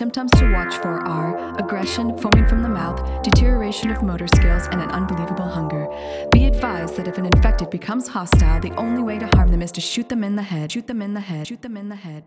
symptoms to watch for are aggression, foaming from the mouth, deterioration of motor skills, and an unbelievable hunger. Be advised that if an infected becomes hostile, the only way to harm them is to shoot them in the head, shoot them in the head, shoot them in the head.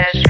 Spanish.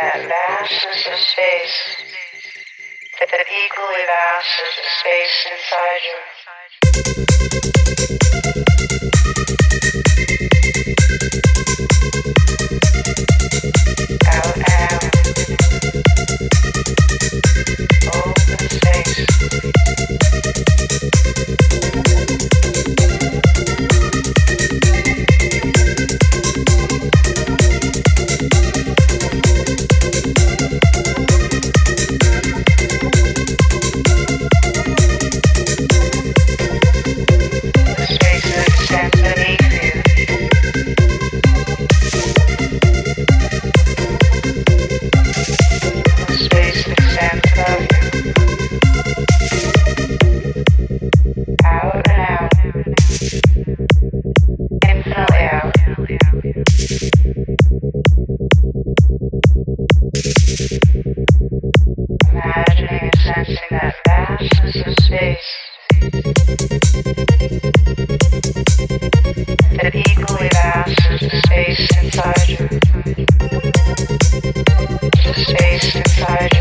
that vastness of space, that equally vast as the space inside you. equally vast space inside you. The space inside you.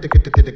que te, te, te, te, te,